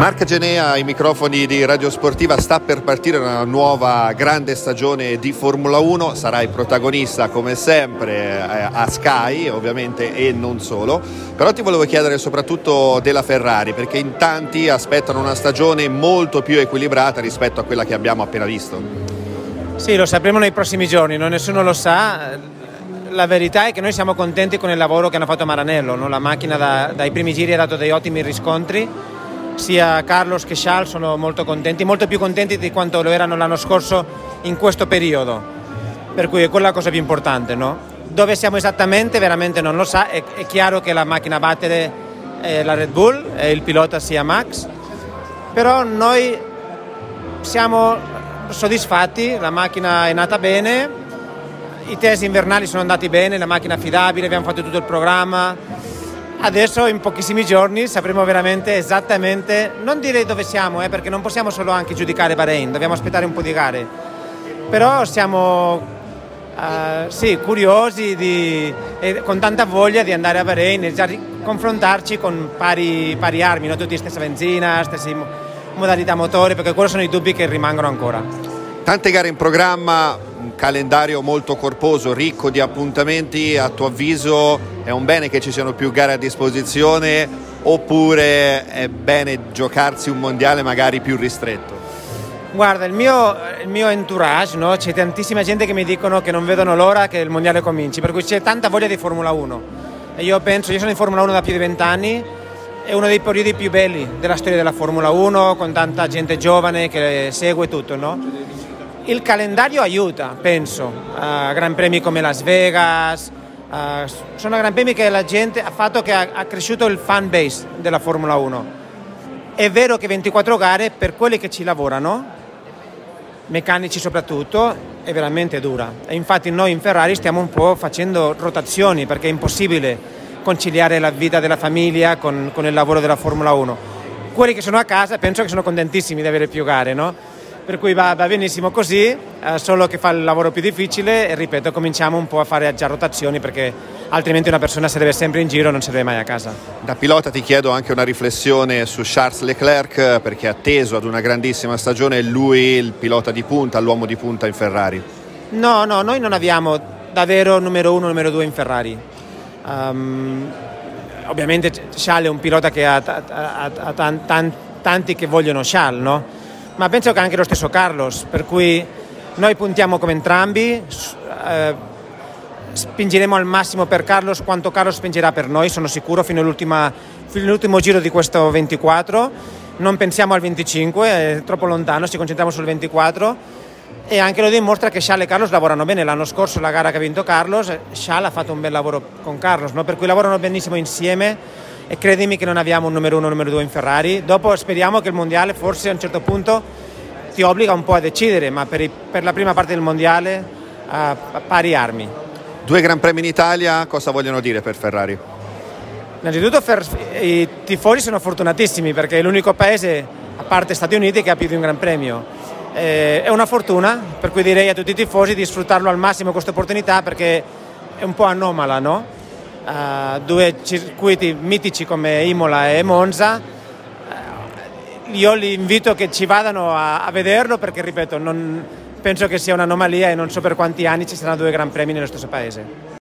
Marca Genea ai microfoni di Radio Sportiva sta per partire una nuova grande stagione di Formula 1, sarai protagonista come sempre eh, a Sky ovviamente e non solo, però ti volevo chiedere soprattutto della Ferrari perché in tanti aspettano una stagione molto più equilibrata rispetto a quella che abbiamo appena visto. Sì, lo sapremo nei prossimi giorni, non nessuno lo sa. La verità è che noi siamo contenti con il lavoro che hanno fatto Maranello, no? la macchina da, dai primi giri ha dato dei ottimi riscontri sia Carlos che Charles sono molto contenti, molto più contenti di quanto lo erano l'anno scorso in questo periodo. Per cui è quella la cosa più importante, no? Dove siamo esattamente veramente non lo sa, è, è chiaro che la macchina battere è la Red Bull e il pilota sia Max, però noi siamo soddisfatti, la macchina è nata bene, i test invernali sono andati bene, la macchina è affidabile, abbiamo fatto tutto il programma, Adesso in pochissimi giorni sapremo veramente esattamente, non dire dove siamo, eh, perché non possiamo solo anche giudicare Bahrain, dobbiamo aspettare un po' di gare, però siamo uh, sì, curiosi di, e con tanta voglia di andare a Bahrain e già confrontarci con pari, pari armi, no? tutti stessa benzina, stesse modalità motore, perché quelli sono i dubbi che rimangono ancora. Tante gare in programma, calendario molto corposo, ricco di appuntamenti, a tuo avviso è un bene che ci siano più gare a disposizione oppure è bene giocarsi un mondiale magari più ristretto? Guarda, il mio, il mio entourage, no? c'è tantissima gente che mi dicono che non vedono l'ora che il mondiale cominci, per cui c'è tanta voglia di Formula 1. E io penso, io sono in Formula 1 da più di vent'anni, è uno dei periodi più belli della storia della Formula 1, con tanta gente giovane che segue tutto, no? Il calendario aiuta, penso, uh, Gran Premi come Las Vegas, uh, sono Gran Premi che la gente ha fatto che ha, ha cresciuto il fan base della Formula 1. È vero che 24 gare per quelli che ci lavorano, meccanici soprattutto, è veramente dura. E infatti noi in Ferrari stiamo un po' facendo rotazioni perché è impossibile conciliare la vita della famiglia con, con il lavoro della Formula 1. Quelli che sono a casa penso che sono contentissimi di avere più gare, no? Per cui va, va benissimo così, eh, solo che fa il lavoro più difficile e ripeto, cominciamo un po' a fare già rotazioni perché altrimenti una persona se deve sempre in giro non si deve mai a casa. Da pilota ti chiedo anche una riflessione su Charles Leclerc perché è atteso ad una grandissima stagione, è lui il pilota di punta, l'uomo di punta in Ferrari. No, no, noi non abbiamo davvero numero uno, numero due in Ferrari. Um, ovviamente Charles è un pilota che ha, ha, ha, ha tanti che vogliono Charles, no? Ma penso che anche lo stesso Carlos, per cui noi puntiamo come entrambi, eh, spingeremo al massimo per Carlos quanto Carlos spingerà per noi, sono sicuro, fino, fino all'ultimo giro di questo 24, non pensiamo al 25, è troppo lontano, ci concentriamo sul 24 e anche lo dimostra che Charles e Carlos lavorano bene, l'anno scorso la gara che ha vinto Carlos, Charles ha fatto un bel lavoro con Carlos, no? per cui lavorano benissimo insieme e credimi che non abbiamo un numero uno o numero due in Ferrari. Dopo speriamo che il mondiale forse a un certo punto ti obbliga un po' a decidere, ma per, i, per la prima parte del mondiale a, a pari armi. Due Gran Premi in Italia, cosa vogliono dire per Ferrari? Innanzitutto i tifosi sono fortunatissimi perché è l'unico paese, a parte Stati Uniti, che ha più di un Gran Premio. Eh, è una fortuna, per cui direi a tutti i tifosi di sfruttarlo al massimo questa opportunità perché è un po' anomala, no? Uh, due circuiti mitici come Imola e Monza. Uh, io li invito che ci vadano a, a vederlo perché, ripeto, non, penso che sia un'anomalia e non so per quanti anni ci saranno due Gran Premi nello stesso paese.